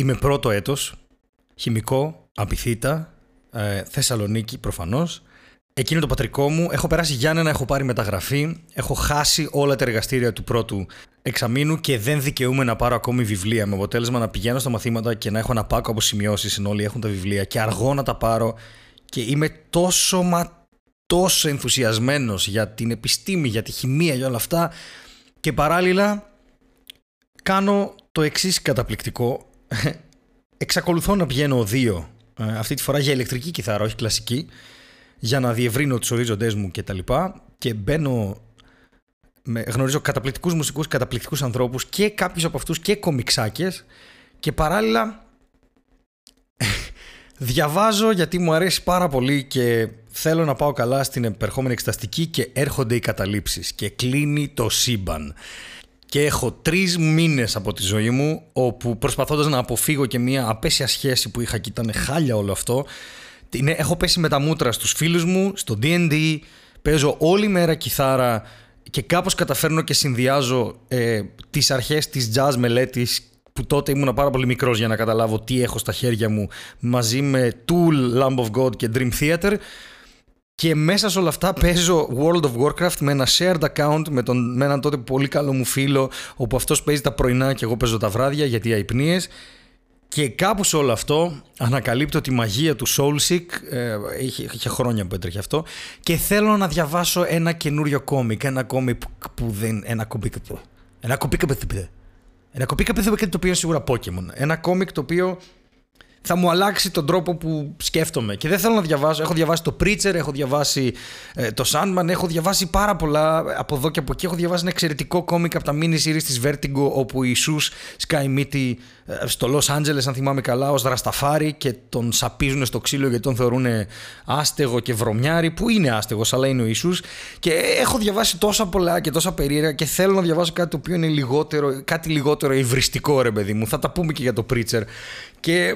Είμαι πρώτο έτος, χημικό, απειθήτα, ε, Θεσσαλονίκη προφανώς. Εκείνο το πατρικό μου. Έχω περάσει Γιάννενα, έχω πάρει μεταγραφή. Έχω χάσει όλα τα εργαστήρια του πρώτου εξαμήνου και δεν δικαιούμαι να πάρω ακόμη βιβλία. Με αποτέλεσμα να πηγαίνω στα μαθήματα και να έχω ένα πάκο από σημειώσεις, ενώ όλοι έχουν τα βιβλία και αργό να τα πάρω. Και είμαι τόσο μα τόσο ενθουσιασμένος για την επιστήμη, για τη χημεία, για όλα αυτά. Και παράλληλα κάνω το εξής καταπληκτικό. Εξακολουθώ να πηγαίνω δύο, ε, αυτή τη φορά για ηλεκτρική κιθάρα, όχι κλασική, για να διευρύνω τους ορίζοντές μου και τα λοιπά και μπαίνω με, γνωρίζω καταπληκτικούς μουσικούς, καταπληκτικούς ανθρώπους και κάποιους από αυτούς και κομιξάκες και παράλληλα διαβάζω γιατί μου αρέσει πάρα πολύ και θέλω να πάω καλά στην επερχόμενη εξεταστική και έρχονται οι καταλήψεις και κλείνει το σύμπαν. Και έχω τρεις μήνες από τη ζωή μου όπου προσπαθώντας να αποφύγω και μια απέσια σχέση που είχα και ήταν χάλια όλο αυτό. έχω πέσει με τα μούτρα στους φίλους μου, στο D&D, παίζω όλη μέρα κιθάρα και κάπως καταφέρνω και συνδυάζω ε, τις αρχές της jazz μελέτης που τότε ήμουν πάρα πολύ μικρός για να καταλάβω τι έχω στα χέρια μου μαζί με Tool, Lamb of God και Dream Theater και μέσα σε όλα αυτά παίζω World of Warcraft με ένα shared account με, τον, με έναν τότε πολύ καλό μου φίλο όπου αυτός παίζει τα πρωινά και εγώ παίζω τα βράδια γιατί αϋπνίες και κάπου σε όλο αυτό ανακαλύπτω τη μαγεία του Soulseek, ε, είχε, είχε χρόνια που έτρεχε αυτό και θέλω να διαβάσω ένα καινούριο κόμικ, ένα κόμικ που δεν... ένα κόμικ... Ένα κόμικ... Ένα κόμικ το οποίο είναι σίγουρα Pokemon. Ένα κόμικ το οποίο θα μου αλλάξει τον τρόπο που σκέφτομαι. Και δεν θέλω να διαβάσω. Έχω διαβάσει το Preacher, έχω διαβάσει ε, το Sandman, έχω διαβάσει πάρα πολλά από εδώ και από εκεί. Έχω διαβάσει ένα εξαιρετικό κόμικ από τα mini series της Vertigo, όπου η Sue σκάει μύτη ε, στο Los Angeles, αν θυμάμαι καλά, ως δρασταφάρι και τον σαπίζουν στο ξύλο γιατί τον θεωρούν άστεγο και βρωμιάρι, που είναι άστεγος, αλλά είναι ο Ιησούς. Και έχω διαβάσει τόσα πολλά και τόσα περίεργα και θέλω να διαβάσω κάτι το οποίο είναι λιγότερο, κάτι λιγότερο υβριστικό, ρε παιδί μου. Θα τα πούμε και για το Preacher. Και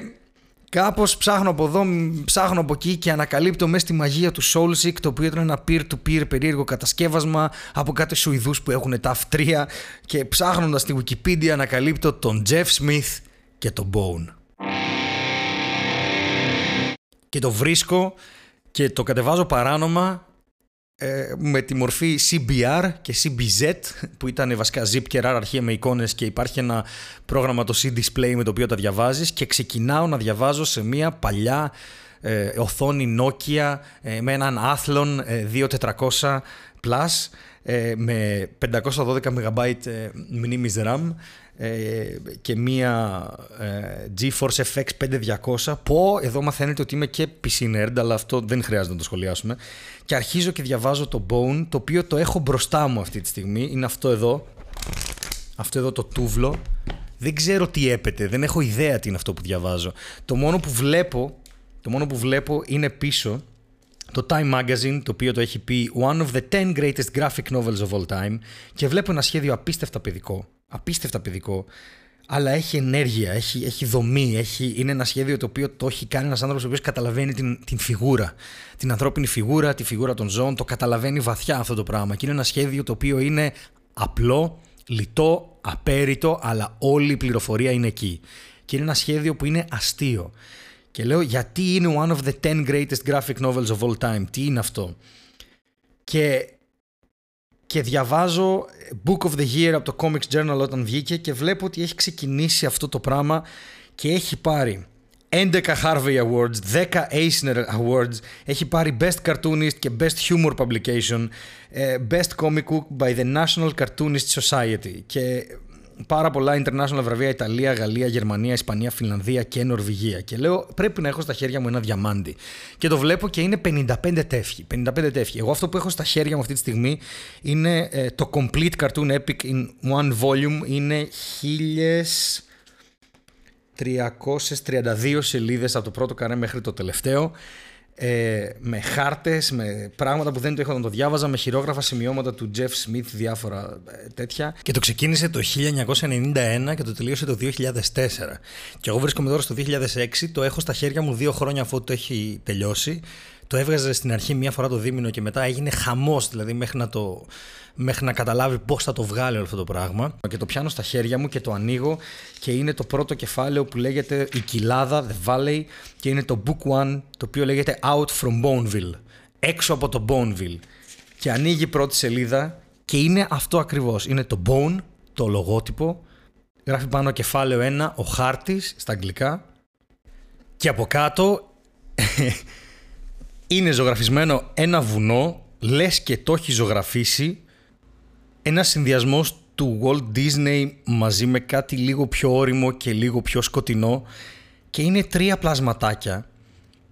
Κάπως ψάχνω από εδώ, ψάχνω από εκεί και ανακαλύπτω μέσα στη μαγεία του Soulseek το οποίο ήταν ένα peer-to-peer περίεργο κατασκεύασμα από κάτι Σουηδούς που έχουν τα αυτρία και ψάχνοντας στη Wikipedia ανακαλύπτω τον Jeff Smith και τον Bone. Και το βρίσκω και το κατεβάζω παράνομα ε, με τη μορφή CBR και CBZ που ήταν βασικά zip και RAR αρχεία με εικόνες και υπάρχει ένα πρόγραμμα το C-Display με το οποίο τα διαβάζεις και ξεκινάω να διαβάζω σε μια παλιά ε, οθόνη Nokia ε, με έναν Athlon 2400 Plus με 512 MB μνήμης RAM και μία GeForce FX 5200 πω εδώ μαθαίνετε ότι είμαι και PC nerd αλλά αυτό δεν χρειάζεται να το σχολιάσουμε και αρχίζω και διαβάζω το Bone, το οποίο το έχω μπροστά μου αυτή τη στιγμή. Είναι αυτό εδώ. Αυτό εδώ το τούβλο. Δεν ξέρω τι έπεται, δεν έχω ιδέα τι είναι αυτό που διαβάζω. Το μόνο που βλέπω, το μόνο που βλέπω είναι πίσω το Time Magazine, το οποίο το έχει πει One of the 10 greatest graphic novels of all time και βλέπω ένα σχέδιο απίστευτα παιδικό, απίστευτα παιδικό αλλά έχει ενέργεια, έχει, έχει δομή, έχει, είναι ένα σχέδιο το οποίο το έχει κάνει ένας άνθρωπος ο οποίος καταλαβαίνει την, την φιγούρα. Την ανθρώπινη φιγούρα, τη φιγούρα των ζώων, το καταλαβαίνει βαθιά αυτό το πράγμα. Και είναι ένα σχέδιο το οποίο είναι απλό, λιτό, απέριτο, αλλά όλη η πληροφορία είναι εκεί. Και είναι ένα σχέδιο που είναι αστείο. Και λέω γιατί είναι one of the 10 greatest graphic novels of all time. Τι είναι αυτό. Και και διαβάζω Book of the Year από το Comics Journal όταν βγήκε και βλέπω ότι έχει ξεκινήσει αυτό το πράγμα και έχει πάρει 11 Harvey Awards, 10 Eisner Awards, έχει πάρει Best Cartoonist και Best Humor Publication, ε, Best Comic Book by the National Cartoonist Society και πάρα πολλά international βραβεία Ιταλία, Γαλλία, Γερμανία, Ισπανία, Φιλανδία και Νορβηγία. Και λέω πρέπει να έχω στα χέρια μου ένα διαμάντι. Και το βλέπω και είναι 55 τεύχη. 55 τεύχη. Εγώ αυτό που έχω στα χέρια μου αυτή τη στιγμή είναι ε, το Complete Cartoon Epic in One Volume. Είναι 1332 σελίδες από το πρώτο καρέ μέχρι το τελευταίο ε, με χάρτες, με πράγματα που δεν το είχα να το διάβαζα, με χειρόγραφα σημειώματα του Jeff Smith, διάφορα ε, τέτοια. Και το ξεκίνησε το 1991 και το τελείωσε το 2004. Και εγώ βρίσκομαι τώρα στο 2006, το έχω στα χέρια μου δύο χρόνια αφού το έχει τελειώσει. Το έβγαζε στην αρχή μία φορά το δίμηνο και μετά έγινε χαμός, δηλαδή μέχρι να, το, μέχρι να καταλάβει πώς θα το βγάλει όλο αυτό το πράγμα. Και το πιάνω στα χέρια μου και το ανοίγω και είναι το πρώτο κεφάλαιο που λέγεται «Η κοιλάδα, The Valley» και είναι το Book One, το οποίο λέγεται «Out from Boneville», έξω από το Boneville. Και ανοίγει η πρώτη σελίδα και είναι αυτό ακριβώς. Είναι το Bone, το λογότυπο, γράφει πάνω κεφάλαιο 1, ο χάρτης στα αγγλικά και από κάτω είναι ζωγραφισμένο ένα βουνό, λες και το έχει ζωγραφίσει ένα συνδυασμό του Walt Disney μαζί με κάτι λίγο πιο όριμο και λίγο πιο σκοτεινό και είναι τρία πλασματάκια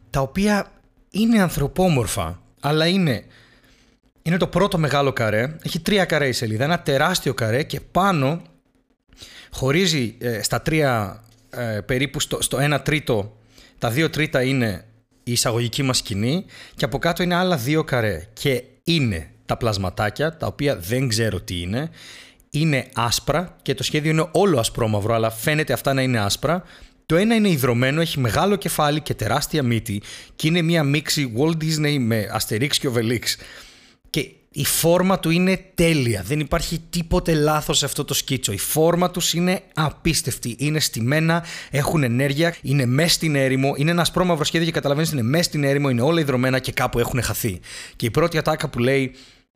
τα οποία είναι ανθρωπόμορφα αλλά είναι, είναι το πρώτο μεγάλο καρέ, έχει τρία καρέ η σελίδα, ένα τεράστιο καρέ και πάνω χωρίζει ε, στα τρία ε, περίπου στο, στο ένα τρίτο. Τα δύο τρίτα είναι η εισαγωγική μας σκηνή και από κάτω είναι άλλα δύο καρέ και είναι τα πλασματάκια τα οποία δεν ξέρω τι είναι. Είναι άσπρα και το σχέδιο είναι όλο ασπρόμαυρο αλλά φαίνεται αυτά να είναι άσπρα. Το ένα είναι υδρωμένο, έχει μεγάλο κεφάλι και τεράστια μύτη και είναι μια μίξη Walt Disney με Asterix και Obelix. Και η φόρμα του είναι τέλεια. Δεν υπάρχει τίποτε λάθος σε αυτό το σκίτσο. Η φόρμα τους είναι απίστευτη. Είναι στημένα, έχουν ενέργεια, είναι μέσα στην έρημο. Είναι ένας σπρώμαυρο σχέδιο και καταλαβαίνεις είναι μέσα στην έρημο, είναι όλα ιδρωμένα και κάπου έχουν χαθεί. Και η πρώτη ατάκα που λέει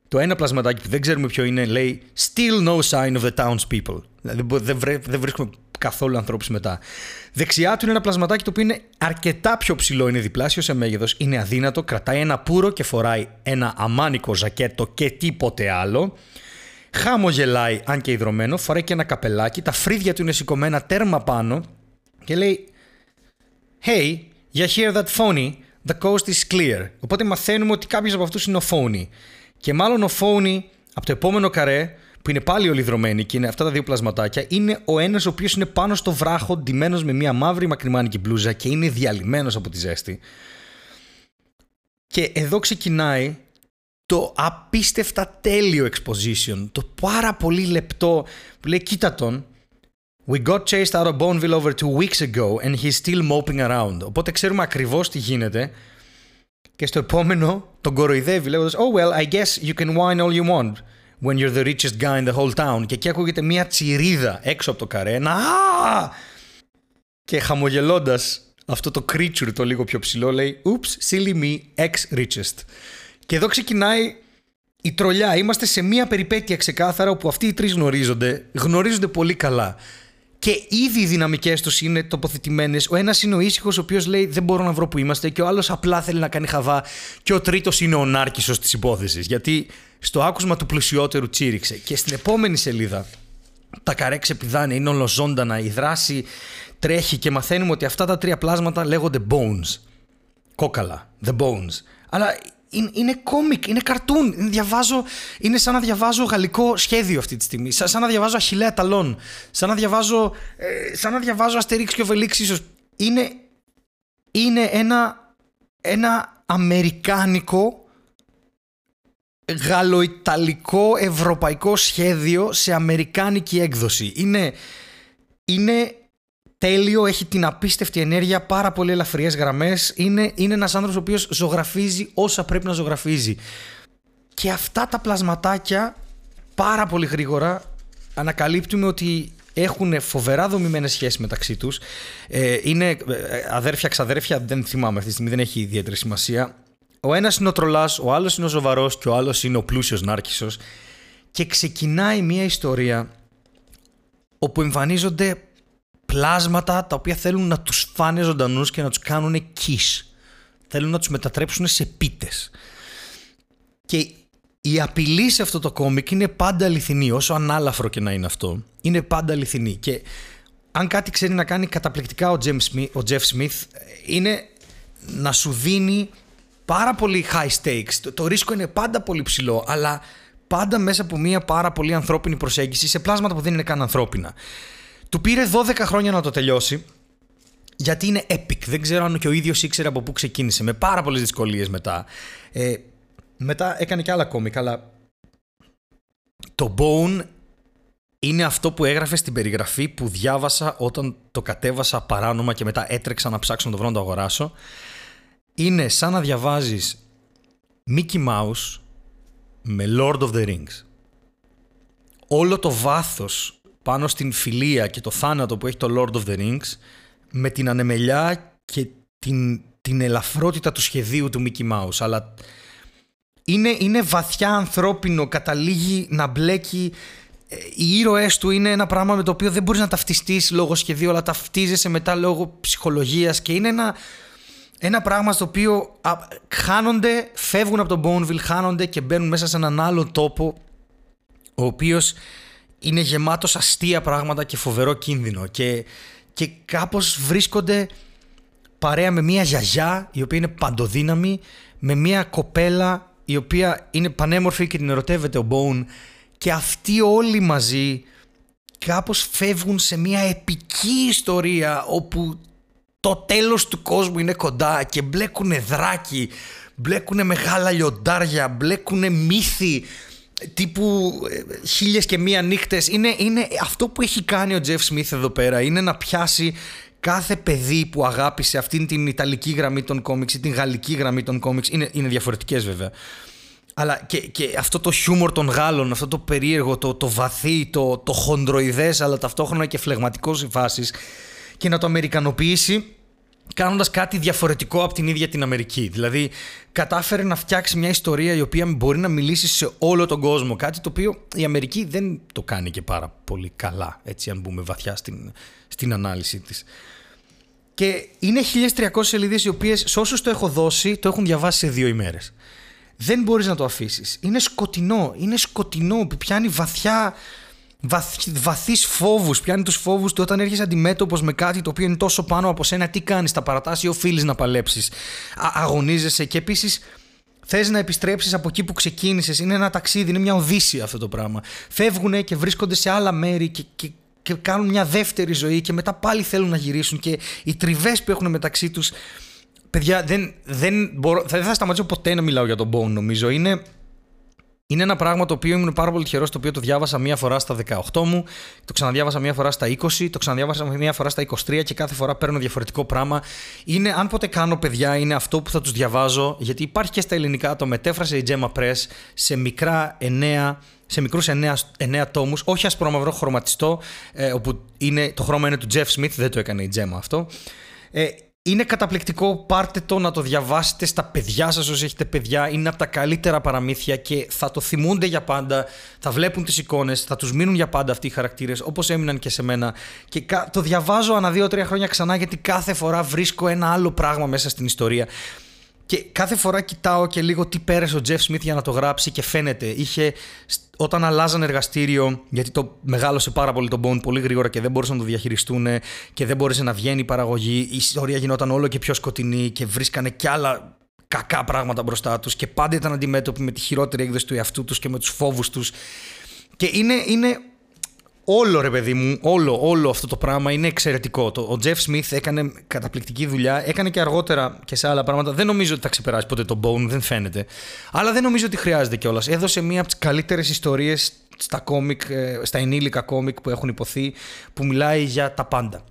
το ένα πλασματάκι που δεν ξέρουμε ποιο είναι λέει Still no sign of the townspeople. Δηλαδή δεν βρίσκουμε καθόλου ανθρώπους μετά. Δεξιά του είναι ένα πλασματάκι το οποίο είναι αρκετά πιο ψηλό, είναι διπλάσιο σε μέγεθος, είναι αδύνατο, κρατάει ένα πουρο και φοράει ένα αμάνικο ζακέτο και τίποτε άλλο. Χαμογελάει, αν και υδρωμένο, φοράει και ένα καπελάκι, τα φρύδια του είναι σηκωμένα τέρμα πάνω και λέει Hey, you hear that phony? The coast is clear. Οπότε μαθαίνουμε ότι κάποιος από αυτούς είναι ο phony. Και μάλλον ο phony από το επόμενο καρέ που είναι πάλι ολυδρωμένη και είναι αυτά τα δύο πλασματάκια, είναι ο ένας ο οποίος είναι πάνω στο βράχο, ντυμένος με μια μαύρη μακριμάνικη μπλούζα και είναι διαλυμένος από τη ζέστη. Και εδώ ξεκινάει το απίστευτα τέλειο exposition, το πάρα πολύ λεπτό που λέει κοίτα τον, We got chased out of Bonneville over two weeks ago and he's still moping around. Οπότε ξέρουμε ακριβώς τι γίνεται και στο επόμενο τον κοροϊδεύει λέγοντας Oh well, I guess you can whine all you want when you're the richest guy in the whole town. Και εκεί ακούγεται μια τσιρίδα έξω από το καρέ. Ένα Και χαμογελώντας αυτό το creature το λίγο πιο ψηλό λέει Oops, silly me, ex richest. Και εδώ ξεκινάει η τρολιά. Είμαστε σε μια περιπέτεια ξεκάθαρα όπου αυτοί οι τρεις γνωρίζονται, γνωρίζονται πολύ καλά. Και ήδη οι δυναμικές τους είναι τοποθετημένες. Ο ένας είναι ο ήσυχος, ο οποίος λέει Δεν μπορώ να βρω που είμαστε, και ο άλλος απλά θέλει να κάνει χαβά. Και ο τρίτος είναι ο νάρκισο της υπόθεσης. Γιατί στο άκουσμα του πλουσιότερου τσίριξε. Και στην επόμενη σελίδα τα καρέ ξεπηδάνε, είναι ολοζώντανα, η δράση τρέχει και μαθαίνουμε ότι αυτά τα τρία πλάσματα λέγονται bones. Κόκαλα, the bones. Αλλά είναι, είναι κόμικ, είναι καρτούν. Είναι, διαβάζω, είναι σαν να διαβάζω γαλλικό σχέδιο αυτή τη στιγμή. Σαν, σαν να διαβάζω Αχιλέα Ταλών. Σαν να διαβάζω, ε, σαν να διαβάζω Αστερίξ και Οβελίξ ίσως. Είναι, είναι ένα, ένα αμερικάνικο γαλλοϊταλικό ευρωπαϊκό σχέδιο σε αμερικάνικη έκδοση. Είναι, είναι τέλειο, έχει την απίστευτη ενέργεια, πάρα πολύ ελαφριές γραμμές. Είναι, είναι ένας άνθρωπος ο οποίος ζωγραφίζει όσα πρέπει να ζωγραφίζει. Και αυτά τα πλασματάκια πάρα πολύ γρήγορα ανακαλύπτουμε ότι έχουν φοβερά δομημένες σχέσεις μεταξύ τους. Ε, είναι ε, αδέρφια, ξαδέρφια, δεν θυμάμαι αυτή τη στιγμή, δεν έχει ιδιαίτερη σημασία ο ένας είναι ο τρολάς, ο άλλος είναι ο σοβαρός και ο άλλος είναι ο πλούσιος νάρκισο. Και ξεκινάει μια ιστορία όπου εμφανίζονται πλάσματα τα οποία θέλουν να τους φάνε ζωντανούς και να τους κάνουν kiss. Θέλουν να τους μετατρέψουν σε πίτες. Και η απειλή σε αυτό το κόμικ είναι πάντα αληθινή, όσο ανάλαφρο και να είναι αυτό. Είναι πάντα αληθινή. Και αν κάτι ξέρει να κάνει καταπληκτικά ο Jeff Smith, είναι να σου δίνει πάρα πολύ high stakes. Το, το ρίσκο είναι πάντα πολύ ψηλό, αλλά πάντα μέσα από μια πάρα πολύ ανθρώπινη προσέγγιση σε πλάσματα που δεν είναι καν ανθρώπινα. Του πήρε 12 χρόνια να το τελειώσει, γιατί είναι epic. Δεν ξέρω αν και ο ίδιος ήξερε από πού ξεκίνησε. Με πάρα πολλές δυσκολίες μετά. Ε, μετά έκανε και άλλα κόμικ, αλλά το Bone είναι αυτό που έγραφε στην περιγραφή που διάβασα όταν το κατέβασα παράνομα και μετά έτρεξα να ψάξω να το βρω να το αγοράσω είναι σαν να διαβάζεις Mickey Mouse με Lord of the Rings. Όλο το βάθος πάνω στην φιλία και το θάνατο που έχει το Lord of the Rings με την ανεμελιά και την, την ελαφρότητα του σχεδίου του Mickey Mouse. Αλλά είναι, είναι βαθιά ανθρώπινο, καταλήγει να μπλέκει ε, οι ήρωές του είναι ένα πράγμα με το οποίο δεν μπορείς να ταυτιστείς λόγω σχεδίου αλλά ταυτίζεσαι μετά λόγω ψυχολογίας και είναι ένα, ένα πράγμα στο οποίο χάνονται, φεύγουν από τον Bonneville, χάνονται και μπαίνουν μέσα σε έναν άλλο τόπο ο οποίος είναι γεμάτος αστεία πράγματα και φοβερό κίνδυνο. Και, και κάπως βρίσκονται παρέα με μια γιαγιά η οποία είναι παντοδύναμη με μια κοπέλα η οποία είναι πανέμορφη και την ερωτεύεται ο Μπόουν και αυτοί όλοι μαζί κάπως φεύγουν σε μια επική ιστορία όπου το τέλος του κόσμου είναι κοντά και μπλέκουνε δράκι, μπλέκουνε μεγάλα λιοντάρια, μπλέκουνε μύθι τύπου ε, χίλιες και μία νύχτες. Είναι, είναι αυτό που έχει κάνει ο Τζεφ Σμιθ εδώ πέρα, είναι να πιάσει κάθε παιδί που αγάπησε αυτήν την Ιταλική γραμμή των κόμιξ ή την Γαλλική γραμμή των κόμιξ, είναι, είναι διαφορετικές βέβαια, αλλά και, και αυτό το χιούμορ των Γάλλων, αυτό το περίεργο, το, το βαθύ, το, το χοντροειδές αλλά ταυτόχρονα και φλεγματικός σε φάσεις και να το αμερικανοποιήσει κάνοντας κάτι διαφορετικό από την ίδια την Αμερική. Δηλαδή κατάφερε να φτιάξει μια ιστορία η οποία μπορεί να μιλήσει σε όλο τον κόσμο. Κάτι το οποίο η Αμερική δεν το κάνει και πάρα πολύ καλά, έτσι αν μπούμε βαθιά στην, στην ανάλυση της. Και είναι 1300 σελίδες οι οποίες σε όσους το έχω δώσει το έχουν διαβάσει σε δύο ημέρες δεν μπορείς να το αφήσεις. Είναι σκοτεινό, είναι σκοτεινό, πιάνει βαθιά, βαθ, βαθύς φόβους, πιάνει τους φόβους του όταν έρχεσαι αντιμέτωπος με κάτι το οποίο είναι τόσο πάνω από σένα, τι κάνεις, τα παρατάς ή οφείλεις να παλέψεις, Α, αγωνίζεσαι και επίσης Θες να επιστρέψεις από εκεί που ξεκίνησες. Είναι ένα ταξίδι, είναι μια οδύσσια αυτό το πράγμα. Φεύγουν και βρίσκονται σε άλλα μέρη και, και, και κάνουν μια δεύτερη ζωή και μετά πάλι θέλουν να γυρίσουν. Και οι τριβές που έχουν μεταξύ τους Παιδιά, δεν, δεν, μπορώ, δεν θα σταματήσω ποτέ να μιλάω για τον Bone, νομίζω. Είναι, είναι ένα πράγμα το οποίο ήμουν πάρα πολύ τυχερό, το οποίο το διάβασα μία φορά στα 18 μου, το ξαναδιάβασα μία φορά στα 20, το ξαναδιάβασα μία φορά στα 23 και κάθε φορά παίρνω διαφορετικό πράγμα. Είναι, αν ποτέ κάνω παιδιά, είναι αυτό που θα τους διαβάζω, γιατί υπάρχει και στα ελληνικά, το μετέφρασε η Gemma Press σε μικρά 9 σε μικρούς 9, 9 τόμους, όχι ασπρόμαυρο, χρωματιστό, ε, όπου είναι, το χρώμα είναι του Jeff Smith, δεν το έκανε η Gemma αυτό. Ε, είναι καταπληκτικό, πάρτε το να το διαβάσετε στα παιδιά σας όσοι έχετε παιδιά. Είναι από τα καλύτερα παραμύθια και θα το θυμούνται για πάντα. Θα βλέπουν τις εικόνες, θα τους μείνουν για πάντα αυτοί οι χαρακτήρες όπως έμειναν και σε μένα. Και το διαβάζω ανά δύο-τρία χρόνια ξανά γιατί κάθε φορά βρίσκω ένα άλλο πράγμα μέσα στην ιστορία. Και κάθε φορά κοιτάω και λίγο τι πέρασε ο Jeff Smith για να το γράψει και φαίνεται. Είχε, όταν αλλάζαν εργαστήριο, γιατί το μεγάλωσε πάρα πολύ τον Bond πολύ γρήγορα και δεν μπορούσαν να το διαχειριστούν και δεν μπόρεσε να βγαίνει η παραγωγή, η ιστορία γινόταν όλο και πιο σκοτεινή και βρίσκανε κι άλλα κακά πράγματα μπροστά τους και πάντα ήταν αντιμέτωποι με τη χειρότερη έκδοση του εαυτού τους και με τους φόβους τους. Και είναι, είναι όλο ρε παιδί μου, όλο, όλο αυτό το πράγμα είναι εξαιρετικό. Το, ο Jeff Smith έκανε καταπληκτική δουλειά, έκανε και αργότερα και σε άλλα πράγματα. Δεν νομίζω ότι θα ξεπεράσει ποτέ τον Bone, δεν φαίνεται. Αλλά δεν νομίζω ότι χρειάζεται κιόλας. Έδωσε μία από τις καλύτερες ιστορίες στα, κόμικ, ε, στα ενήλικα κόμικ που έχουν υποθεί, που μιλάει για τα πάντα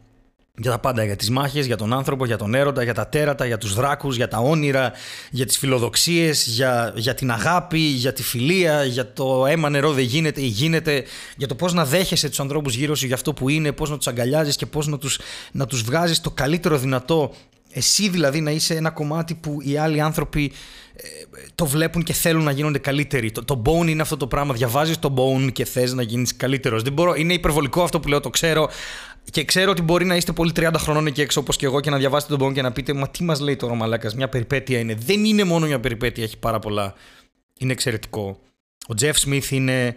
για τα πάντα, για τις μάχες, για τον άνθρωπο, για τον έρωτα, για τα τέρατα, για τους δράκους, για τα όνειρα, για τις φιλοδοξίες, για, για την αγάπη, για τη φιλία, για το αίμα νερό δεν γίνεται ή γίνεται, για το πώς να δέχεσαι τους ανθρώπους γύρω σου για αυτό που είναι, πώς να τους αγκαλιάζεις και πώς να τους, να τους βγάζεις το καλύτερο δυνατό. Εσύ δηλαδή να είσαι ένα κομμάτι που οι άλλοι άνθρωποι ε, το βλέπουν και θέλουν να γίνονται καλύτεροι. Το, το bone είναι αυτό το πράγμα. Διαβάζεις το bone και θες να γίνεις καλύτερος. Δεν μπορώ, είναι υπερβολικό αυτό που λέω, το ξέρω. Και ξέρω ότι μπορεί να είστε πολύ 30 χρονών εκεί έξω όπως και εγώ και να διαβάσετε τον πόνο και να πείτε Μα τι μας λέει τώρα ο Μαλάκας, μια περιπέτεια είναι. Δεν είναι μόνο μια περιπέτεια, έχει πάρα πολλά. Είναι εξαιρετικό. Ο Jeff Smith είναι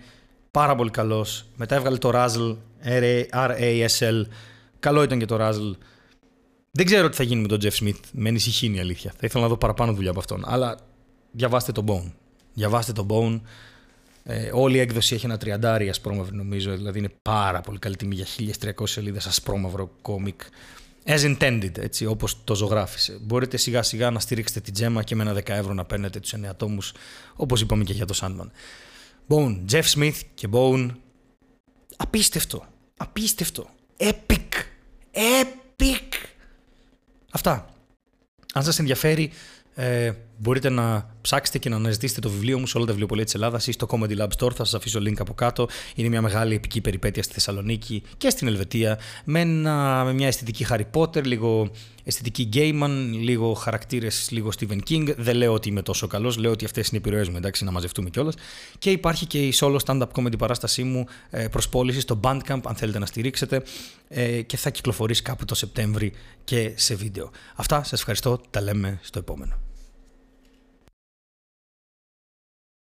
πάρα πολύ καλός. Μετά έβγαλε το Razzle, R-A-S-L. Καλό ήταν και το Razzle. Δεν ξέρω τι θα γίνει με τον Jeff Smith. Με ανησυχεί η αλήθεια. Θα ήθελα να δω παραπάνω δουλειά από αυτόν. Αλλά διαβάστε τον Bone. Διαβάστε τον Bone. Ε, όλη η έκδοση έχει ένα τριαντάρι ασπρόμαυρο νομίζω, δηλαδή είναι πάρα πολύ καλή τιμή για 1300 σελίδες ασπρόμαυρο κόμικ. As intended, έτσι, όπως το ζωγράφησε. Μπορείτε σιγά σιγά να στηρίξετε την τζέμα και με ένα 10 ευρώ να παίρνετε τους 9 ατόμους, όπως είπαμε και για το Sandman. Bone, Jeff Smith και Bone. Απίστευτο. Απίστευτο. Epic. Epic. Αυτά. Αν σας ενδιαφέρει Ε, μπορείτε να ψάξετε και να αναζητήσετε το βιβλίο μου σε όλα τα βιβλιοπολία της Ελλάδας ή στο Comedy Lab Store. Θα σας αφήσω link από κάτω. Είναι μια μεγάλη επική περιπέτεια στη Θεσσαλονίκη και στην Ελβετία. Με, ένα, με μια αισθητική Harry Potter, λίγο αισθητική Gaiman, λίγο χαρακτήρες, λίγο Stephen King. Δεν λέω ότι είμαι τόσο καλός, λέω ότι αυτές είναι οι επιρροές μου, εντάξει, να μαζευτούμε κιόλας. Και υπάρχει και η solo stand-up comedy παράστασή μου ε, προ πώληση στο Bandcamp, αν θέλετε να στηρίξετε. Ε, και θα κυκλοφορήσει κάπου το Σεπτέμβρη και σε βίντεο. Αυτά, σας ευχαριστώ. Τα λέμε στο επόμενο.